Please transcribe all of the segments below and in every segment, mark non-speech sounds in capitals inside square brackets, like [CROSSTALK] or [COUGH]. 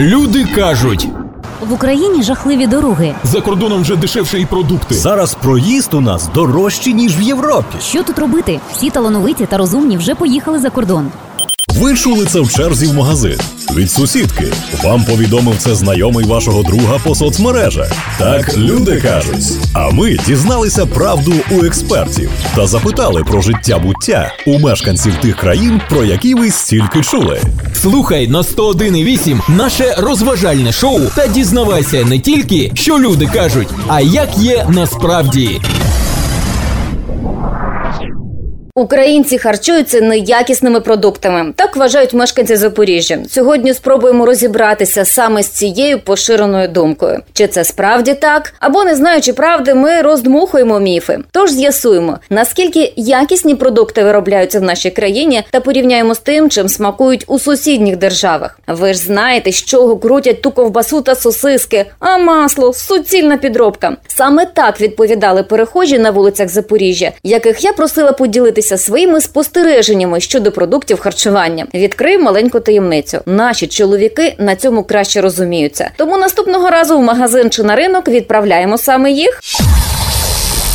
Люди кажуть, В Україні жахливі дороги. за кордоном вже дешевше і продукти. Зараз проїзд у нас дорожчий, ніж в Європі. Що тут робити? Всі талановиті та розумні вже поїхали за кордон. Ви чули це в черзі в магазин від сусідки. Вам повідомив це знайомий вашого друга по соцмережах. Так люди кажуть. А ми дізналися правду у експертів та запитали про життя буття у мешканців тих країн, про які ви стільки чули. Слухай на 101,8 наше розважальне шоу та дізнавайся не тільки, що люди кажуть, а як є насправді. Українці харчуються неякісними продуктами. Так вважають мешканці Запоріжжя. Сьогодні спробуємо розібратися саме з цією поширеною думкою. Чи це справді так? Або не знаючи правди, ми роздмухуємо міфи. Тож з'ясуємо, наскільки якісні продукти виробляються в нашій країні, та порівняємо з тим, чим смакують у сусідніх державах. Ви ж знаєте, з чого крутять ту ковбасу та сосиски, а масло суцільна підробка. Саме так відповідали перехожі на вулицях Запоріжжя, яких я просила поділитися своїми спостереженнями щодо продуктів харчування. Відкрию маленьку таємницю. Наші чоловіки на цьому краще розуміються. Тому наступного разу в магазин чи на ринок відправляємо саме їх.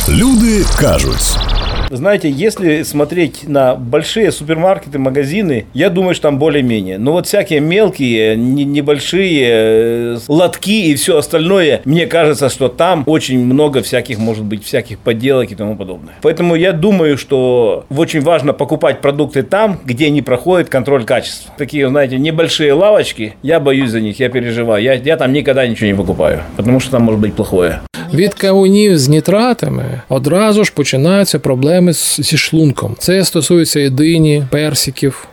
Люди кажуть. Знаете, если смотреть на большие супермаркеты, магазины, я думаю, что там более-менее. Но вот всякие мелкие, не- небольшие э, лотки и все остальное, мне кажется, что там очень много всяких, может быть, всяких подделок и тому подобное. Поэтому я думаю, что очень важно покупать продукты там, где не проходит контроль качества. Такие, знаете, небольшие лавочки, я боюсь за них, я переживаю. Я, я там никогда ничего не покупаю, потому что там может быть плохое. Від кавунів з нітратами одразу ж починаються проблеми зі шлунком. Це стосується і дині, персиків.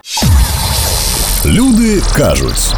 Люди кажуть.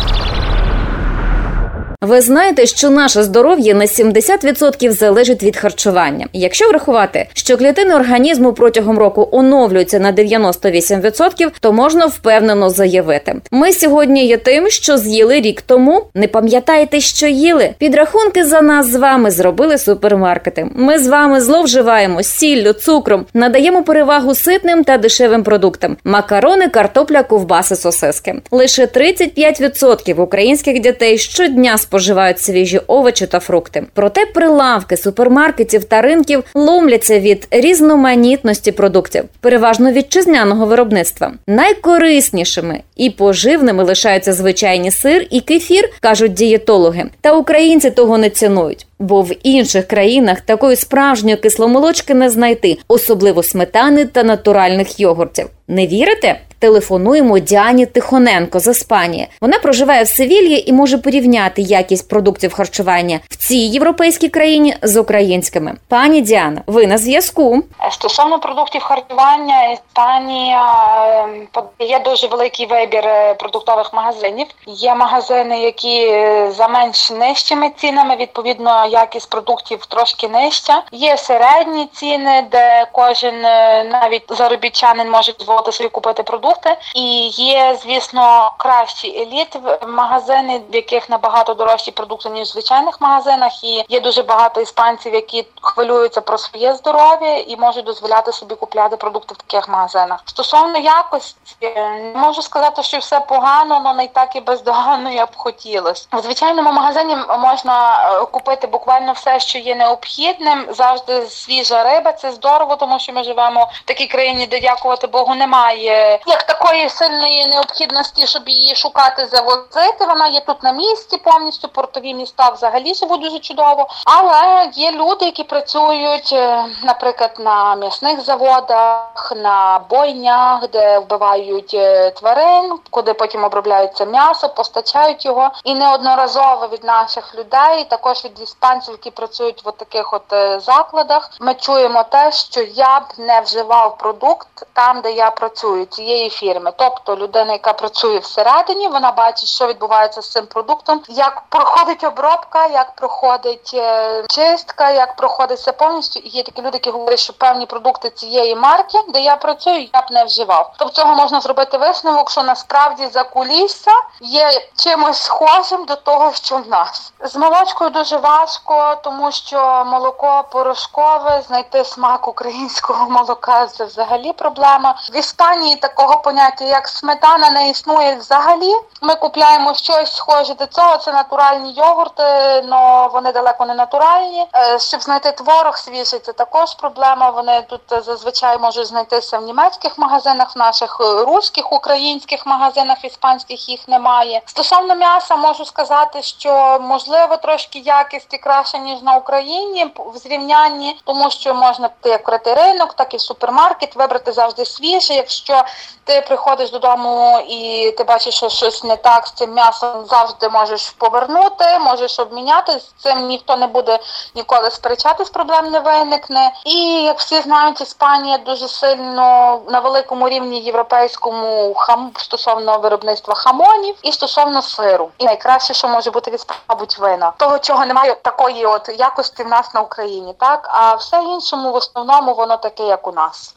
Ви знаєте, що наше здоров'я на 70% залежить від харчування. Якщо врахувати, що клітини організму протягом року оновлюються на 98%, то можна впевнено заявити: ми сьогодні є тим, що з'їли рік тому. Не пам'ятаєте, що їли? Підрахунки за нас з вами зробили супермаркети. Ми з вами зловживаємо сіллю, цукром, надаємо перевагу ситним та дешевим продуктам: макарони, картопля, ковбаси, сосиски. Лише 35% українських дітей щодня споживають свіжі овочі та фрукти. Проте прилавки супермаркетів та ринків ломляться від різноманітності продуктів, переважно вітчизняного виробництва. Найкориснішими і поживними лишаються звичайні сир і кефір, кажуть дієтологи. Та українці того не цінують. Бо в інших країнах такої справжньої кисломолочки не знайти, особливо сметани та натуральних йогуртів. Не вірите? Телефонуємо Діані Тихоненко з Іспанії. Вона проживає в Севільї і може порівняти якість продуктів харчування в цій європейській країні з українськими. Пані Діана, ви на зв'язку. Стосовно продуктів харчування, Іспанія е, подає дуже великий вибір е, продуктових магазинів. Є магазини, які е, за менш нижчими цінами, відповідно, якість продуктів трошки нижча. Є середні ціни, де кожен е, навіть заробітчанин може дозволити собі купити продукти. І є, звісно, кращі еліт магазини, в яких набагато дорожчі продукти ніж в звичайних магазинах. І є дуже багато іспанців, які хвилюються про своє здоров'я і можуть дозволяти собі купляти продукти в таких магазинах. Стосовно якості, не можу сказати, що все погано, але не так і бездоганно я б хотілося. В звичайному магазині можна е, купити буквально все, що є необхідним. Завжди свіжа риба. Це здорово, тому що ми живемо в такій країні, де дякувати Богу немає як такої сильної необхідності, щоб її шукати, завозити. Вона є тут на місці, повністю портові міста взагалі живуть дуже чудово. Але є люди, які працюють, е, наприклад, на м'ясних заводах, на бойнях, де вбивають е, тварин, куди потім обробляється м'ясо, постачають його. І неодноразово від наших людей, також від іспанців, які працюють в таких от е, закладах, ми чуємо те, що я б не вживав продукт там, де я працюю, цієї фірми. Тобто людина, яка працює всередині, вона бачить, що відбувається з цим продуктом, як проходить обробка, як проходить е, чистка, як проходить все повністю. І є такі люди, які говорять, що певні продукти цієї марки, де я працюю, я б не вживав. Тобто цього можна зробити висновок, що насправді за кулісся є чимось схожим до того, що в нас з молочкою дуже важко, тому що молоко порошкове, знайти смак українського [LAUGHS] молока це взагалі проблема. В Іспанії такого такого поняття, як сметана, не існує взагалі. Ми купляємо щось схоже до цього. Це натуральні йогурти, але вони далеко не натуральні. Е, Щоб знайти творог свіжий, це також проблема. Вони тут е, зазвичай можуть знайтися в німецьких магазинах, в наших е, руських, українських магазинах, іспанських їх немає. Стосовно м'яса, можу сказати, що можливо трошки якісті краще ніж на Україні в зрівнянні, тому що можна піти як ринок, так і в супермаркет, вибрати завжди свіже. Якщо ти приходиш додому і ти бачиш, що щось не так з цим м'ясом, завжди можеш повернути, можеш обміняти. З цим ніхто не буде ніколи сперечатись, проблем не виникне. І як всі знають, Іспанія дуже сильно на великому рівні європейському хам стосовно виробництва хамонів і стосовно сиру. І найкраще, що може бути від мабуть, вина. Того, чого немає такої от якості в нас на Україні, так а все іншому в основному воно таке, як у нас.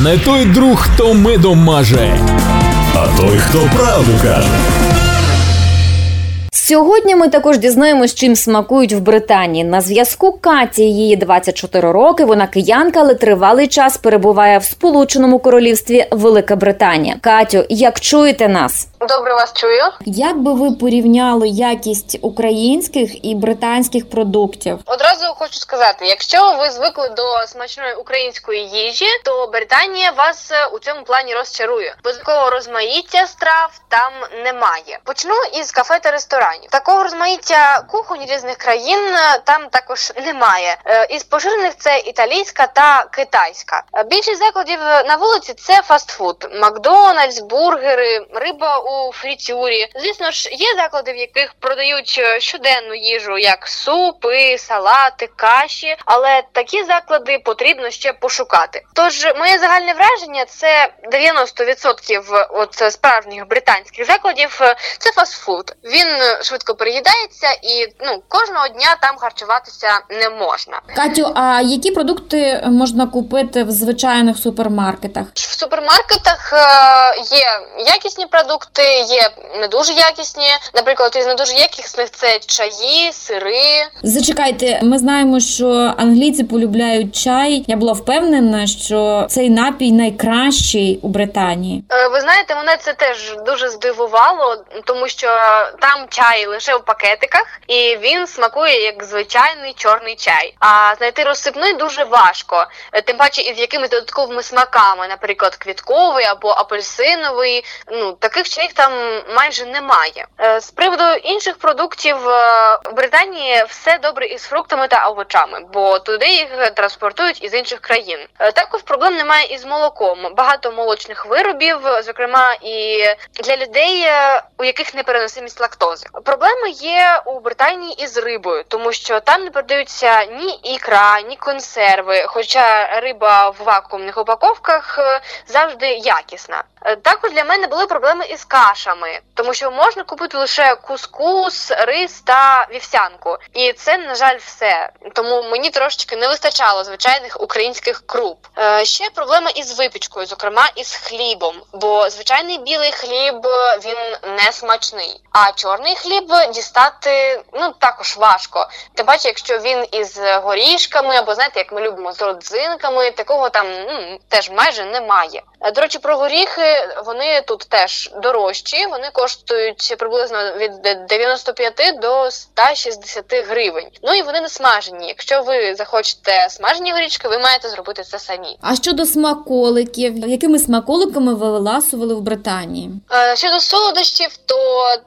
Не той друг, хто медом маже. А той, хто правду каже. Сьогодні ми також дізнаємось, чим смакують в Британії. На зв'язку Каті її 24 роки. Вона киянка, але тривалий час перебуває в Сполученому Королівстві Велика Британія. Катю, як чуєте нас? Добре вас чую. Як би ви порівняли якість українських і британських продуктів? Одразу хочу сказати: якщо ви звикли до смачної української їжі, то Британія вас е, у цьому плані розчарує, бо такого розмаїття страв там немає. Почну із кафе та ресторанів. Такого розмаїття кухонь різних країн е, там також немає. Е, Із поширених це італійська та китайська. Е, Більшість закладів на вулиці це фастфуд: Макдональдс, бургери, риба у фрітюрі. Звісно ж, є заклади, в яких продають щоденну їжу, як супи, салати, каші, але такі заклади потрібно ще пошукати. Тож моє загальне враження це 90% от справжніх британських закладів це фастфуд. Він швидко переїдається і ну кожного дня там харчуватися не можна. Катю, а які продукти можна купити в звичайних супермаркетах? В супермаркетах е, є якісні продукти, є не дуже якісні. Наприклад, із не дуже якісних це чаї, сири. Зачекайте, ми знаємо, що англійці полюбляють чай. Я була впевнена, що цей напій найкращий у Британії. Е, Ви знаєте, мене це теж дуже здивувало, тому що там чай лише в пакетиках, і він смакує як звичайний чорний чай. А знайти розсипний дуже важко, Е, тим паче із якимись додатковими смаками, наприклад, квітковий або апельсиновий. Ну таких чаїв там майже немає. Е, З приводу інших продуктів е, в Британії все добре із фруктами та овочами, бо туди їх транспортують із інших країн. Також проблем немає із молоком. Багато молочних виробів, зокрема і для людей, у яких непереносимість лактози. Проблеми є у Британії із рибою, тому що там не продаються ні ікра, ні консерви. Хоча риба в вакуумних упаковках е, завжди якісна. Е, Також для мене були проблеми із кашами, тому що можна купити лише кускус, рис та вівсянку, і це на жаль все. Тому мені трошечки не вистачало звичайних українських круп. Е, ще проблема із випічкою, зокрема із хлібом, бо звичайний білий хліб він не смачний, а чорний хліб дістати ну також важко. Тим паче, якщо він із горішками, або знаєте, як ми любимо з родзинками, такого там ну, теж майже немає. Е, До речі, про горіхи вони тут теж дорожчі. Вони коштують приблизно від 95 до 160 гривень. Ну і вони не смажені. Якщо ви захочете смажені горішки, ви маєте зробити це самі. А щодо смаколиків, якими смаколиками ви ласували в Британії? Е, Щодо солодощів, то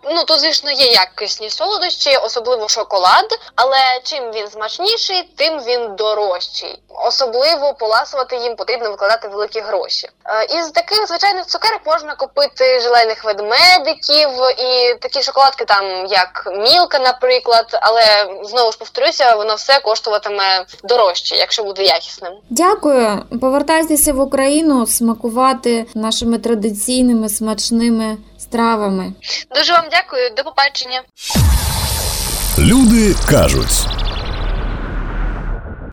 ну тут звісно є якісні солодощі, особливо шоколад. Але чим він смачніший, тим він дорожчий. Особливо поласувати їм потрібно викладати великі гроші. Е, Із таких звичайних цукерок можна купити желейних ведмедиків і такі шоколадки, там як мілка, наприклад. Але знову ж повторюся, воно все коштуватиме дорожче, якщо буде якісним. Дякую. Повертайтеся в Україну смакувати нашими традиційними смачними стравами. Дуже вам дякую, до побачення. Люди кажуть.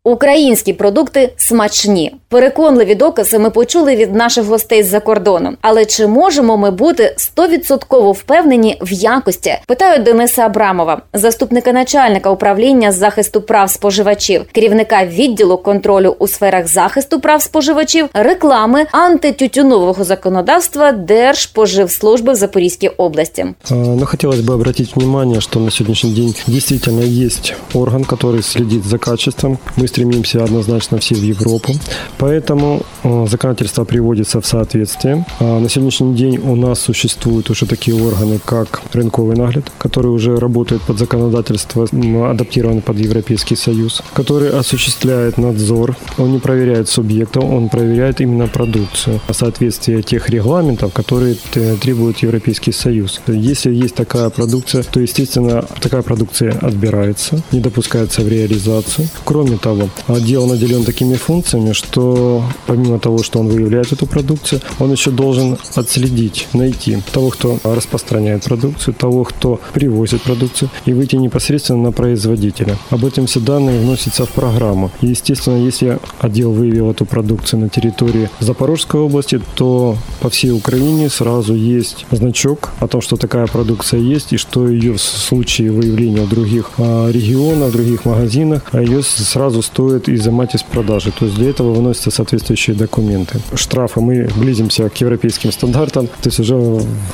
Українські продукти смачні. Переконливі докази ми почули від наших гостей з-за кордону. Але чи можемо ми бути стовідсотково впевнені в якості? Питаю Дениса Абрамова, заступника начальника управління з захисту прав споживачів, керівника відділу контролю у сферах захисту прав споживачів, реклами антитютюнового законодавства Держпоживслужби в Запорізькій області. А, Но хотелось бы обратить внимание, что на сегодняшний день действительно есть орган, который следит за качеством. Мы стремимся однозначно все в Европу. Поэтому э, законодательство приводится в соответствие. А На сегодняшний день у нас существуют уже такие органы, как рынковый нагляд, который уже работает под законодательство, адаптирован под Европейский Союз, который осуществляет надзор. Он не проверяет субъектов, он проверяет именно продукцию, соответствие тех регламентов, которые т- требует Европейский Союз. Если есть такая продукция, то, естественно, такая продукция отбирается, не допускается в реализацию. Кроме того, отдел наделен такими функциями, что помимо того, что он выявляет эту продукцию, он еще должен отследить, найти того, кто распространяет продукцию, того, кто привозит продукцию, и выйти непосредственно на производителя. Об этом все данные вносятся в программу. Естественно, если отдел выявил эту продукцию на территории Запорожской области, то по всей Украине сразу есть значок о том, что такая продукция есть, и что ее в случае выявления в других а, регионах, в других магазинах, а ее сразу стоит изымать из продажи. То есть для этого выносятся соответствующие документы. Штрафы, мы близимся к европейским стандартам, то есть уже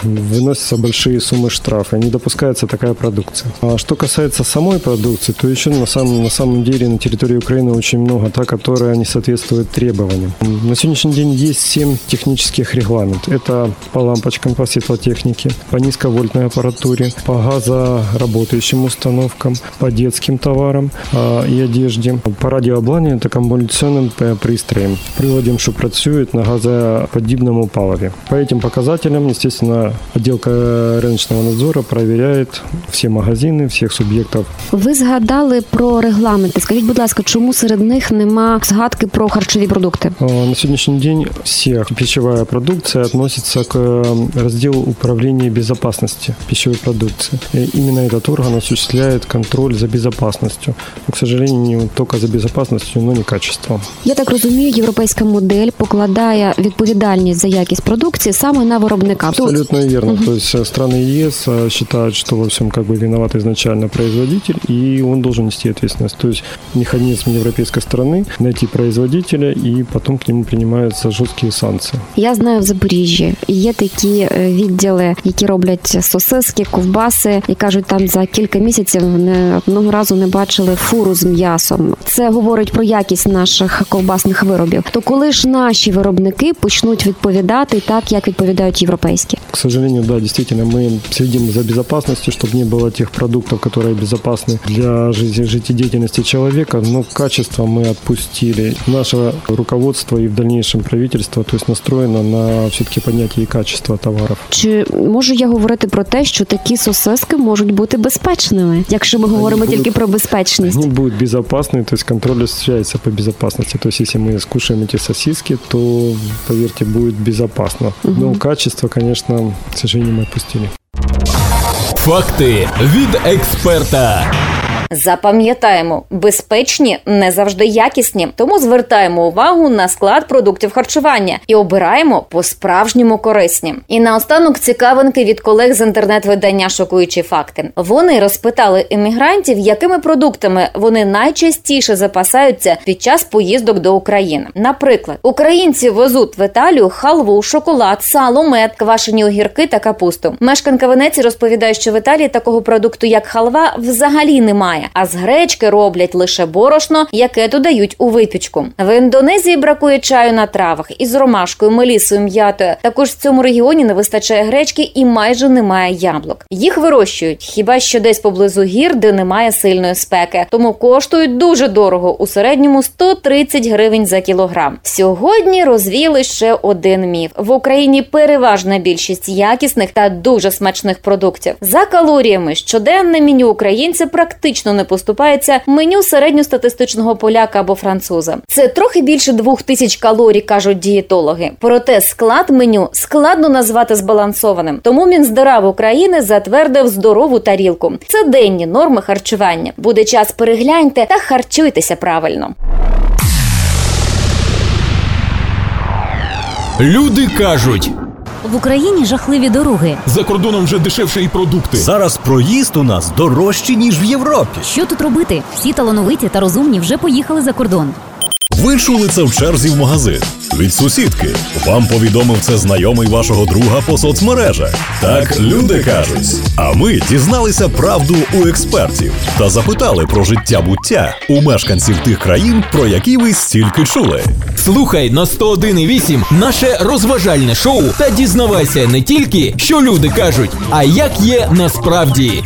выносятся большие суммы штрафа, не допускается такая продукция. А что касается самой продукции, то еще на самом, на самом деле на территории Украины очень много та, которая не соответствует требованиям. На сегодняшний день есть 7 технических регламентов. Это по лампочкам, по светлотехнике, по низковольтной аппаратуре, по газоработающим установкам, по детским товарам а, и одежде, по радиообладнанию та коммуникационным э, пристроям, приладам, що працюють на газоподібному паливі. По этим показателям, естественно, отделка рыночного надзора проверяет все магазины, всех субъектов Ви згадали про регламенти. Скажіть, будь ласка, чому серед них нема згадки про харчові продукти? А, На сегодняшний день вся пищевая продукция относится к э, разделу управления безопасности пищевой продукции. И именно этот орган осуществляет контроль за безопасностью. Но, к сожалению, не только за безопасностью, но не качеством. Я так розумію, європейська модель покладає відповідальність за якість продукції саме на виробника. Абсолютно верно. То есть э, страны ЕС э, считают, что во всем как бы виноват изначально производитель, и он должен нести ответственность. То есть механизм европейской страны найти производителя, и потом к нему принимаются жесткие санкции. Я знаю в Запоріжжі є такі е, відділи, які роблять сосиски, ковбаси, і кажуть, там за кілька місяців не одного разу не бачили фуру з м'ясом. Це говорить про якість наших ковбасних виробів. То коли ж наші виробники почнуть відповідати так, як відповідають європейські? К сожалению, да, действительно, мы следим за безопасностью, чтобы не было тех продуктов, которые безопасны для жизни, жизнедеятельности человека, но качество мы отпустили. Наше руководство и в дальнейшем правительство, то есть настроено на все-таки поднятие качества товаров. Чи можу я говорити про те, що такі сосиски можуть бути безпечними, якщо ми говоримо будуть- тільки про безпечність? Они будут безопасны, то есть контроль осуществляется по безопасности. То есть если мы скушаем эти сосиски, то, поверьте, будет безопасно. Но качество, конечно, к сожалению, мы отпустили. Факти від експерта. Запам'ятаємо, безпечні не завжди якісні, тому звертаємо увагу на склад продуктів харчування і обираємо по-справжньому корисні. І наостанок цікавинки від колег з інтернет-видання Шокуючі факти. Вони розпитали емігрантів, якими продуктами вони найчастіше запасаються під час поїздок до України. Наприклад, українці везуть в Італію халву, шоколад, сало, мед, квашені огірки та капусту. Мешканка Венеції розповідає, що в Італії такого продукту, як халва, взагалі немає. А з гречки роблять лише борошно, яке додають у випічку. В Індонезії бракує чаю на травах із ромашкою, мелісою, м'ятою. Також в цьому регіоні не вистачає гречки і майже немає яблук. Їх вирощують хіба що десь поблизу гір, де немає сильної спеки, тому коштують дуже дорого у середньому 130 гривень за кілограм. Сьогодні розвіяли ще один міф: в Україні переважна більшість якісних та дуже смачних продуктів. За калоріями щоденне меню українця практично точно не поступається меню середньостатистичного поляка або француза. Це трохи більше двох тисяч калорій, кажуть дієтологи. Проте склад меню складно назвати збалансованим. Тому Мінздрав України затвердив здорову тарілку. Це денні норми харчування. Буде час перегляньте та харчуйтеся правильно. Люди кажуть, В Україні жахливі дороги. за кордоном вже дешевше і продукти. Зараз проїзд у нас дорожчий, ніж в Європі. Що тут робити? Всі талановиті та розумні вже поїхали за кордон. Ви чули це в черзі в магазин від сусідки. Вам повідомив це знайомий вашого друга по соцмережах. Так люди кажуть. А ми дізналися правду у експертів та запитали про життя буття у мешканців тих країн, про які ви стільки чули. Слухай на 101,8 наше розважальне шоу та дізнавайся не тільки, що люди кажуть, а як є насправді.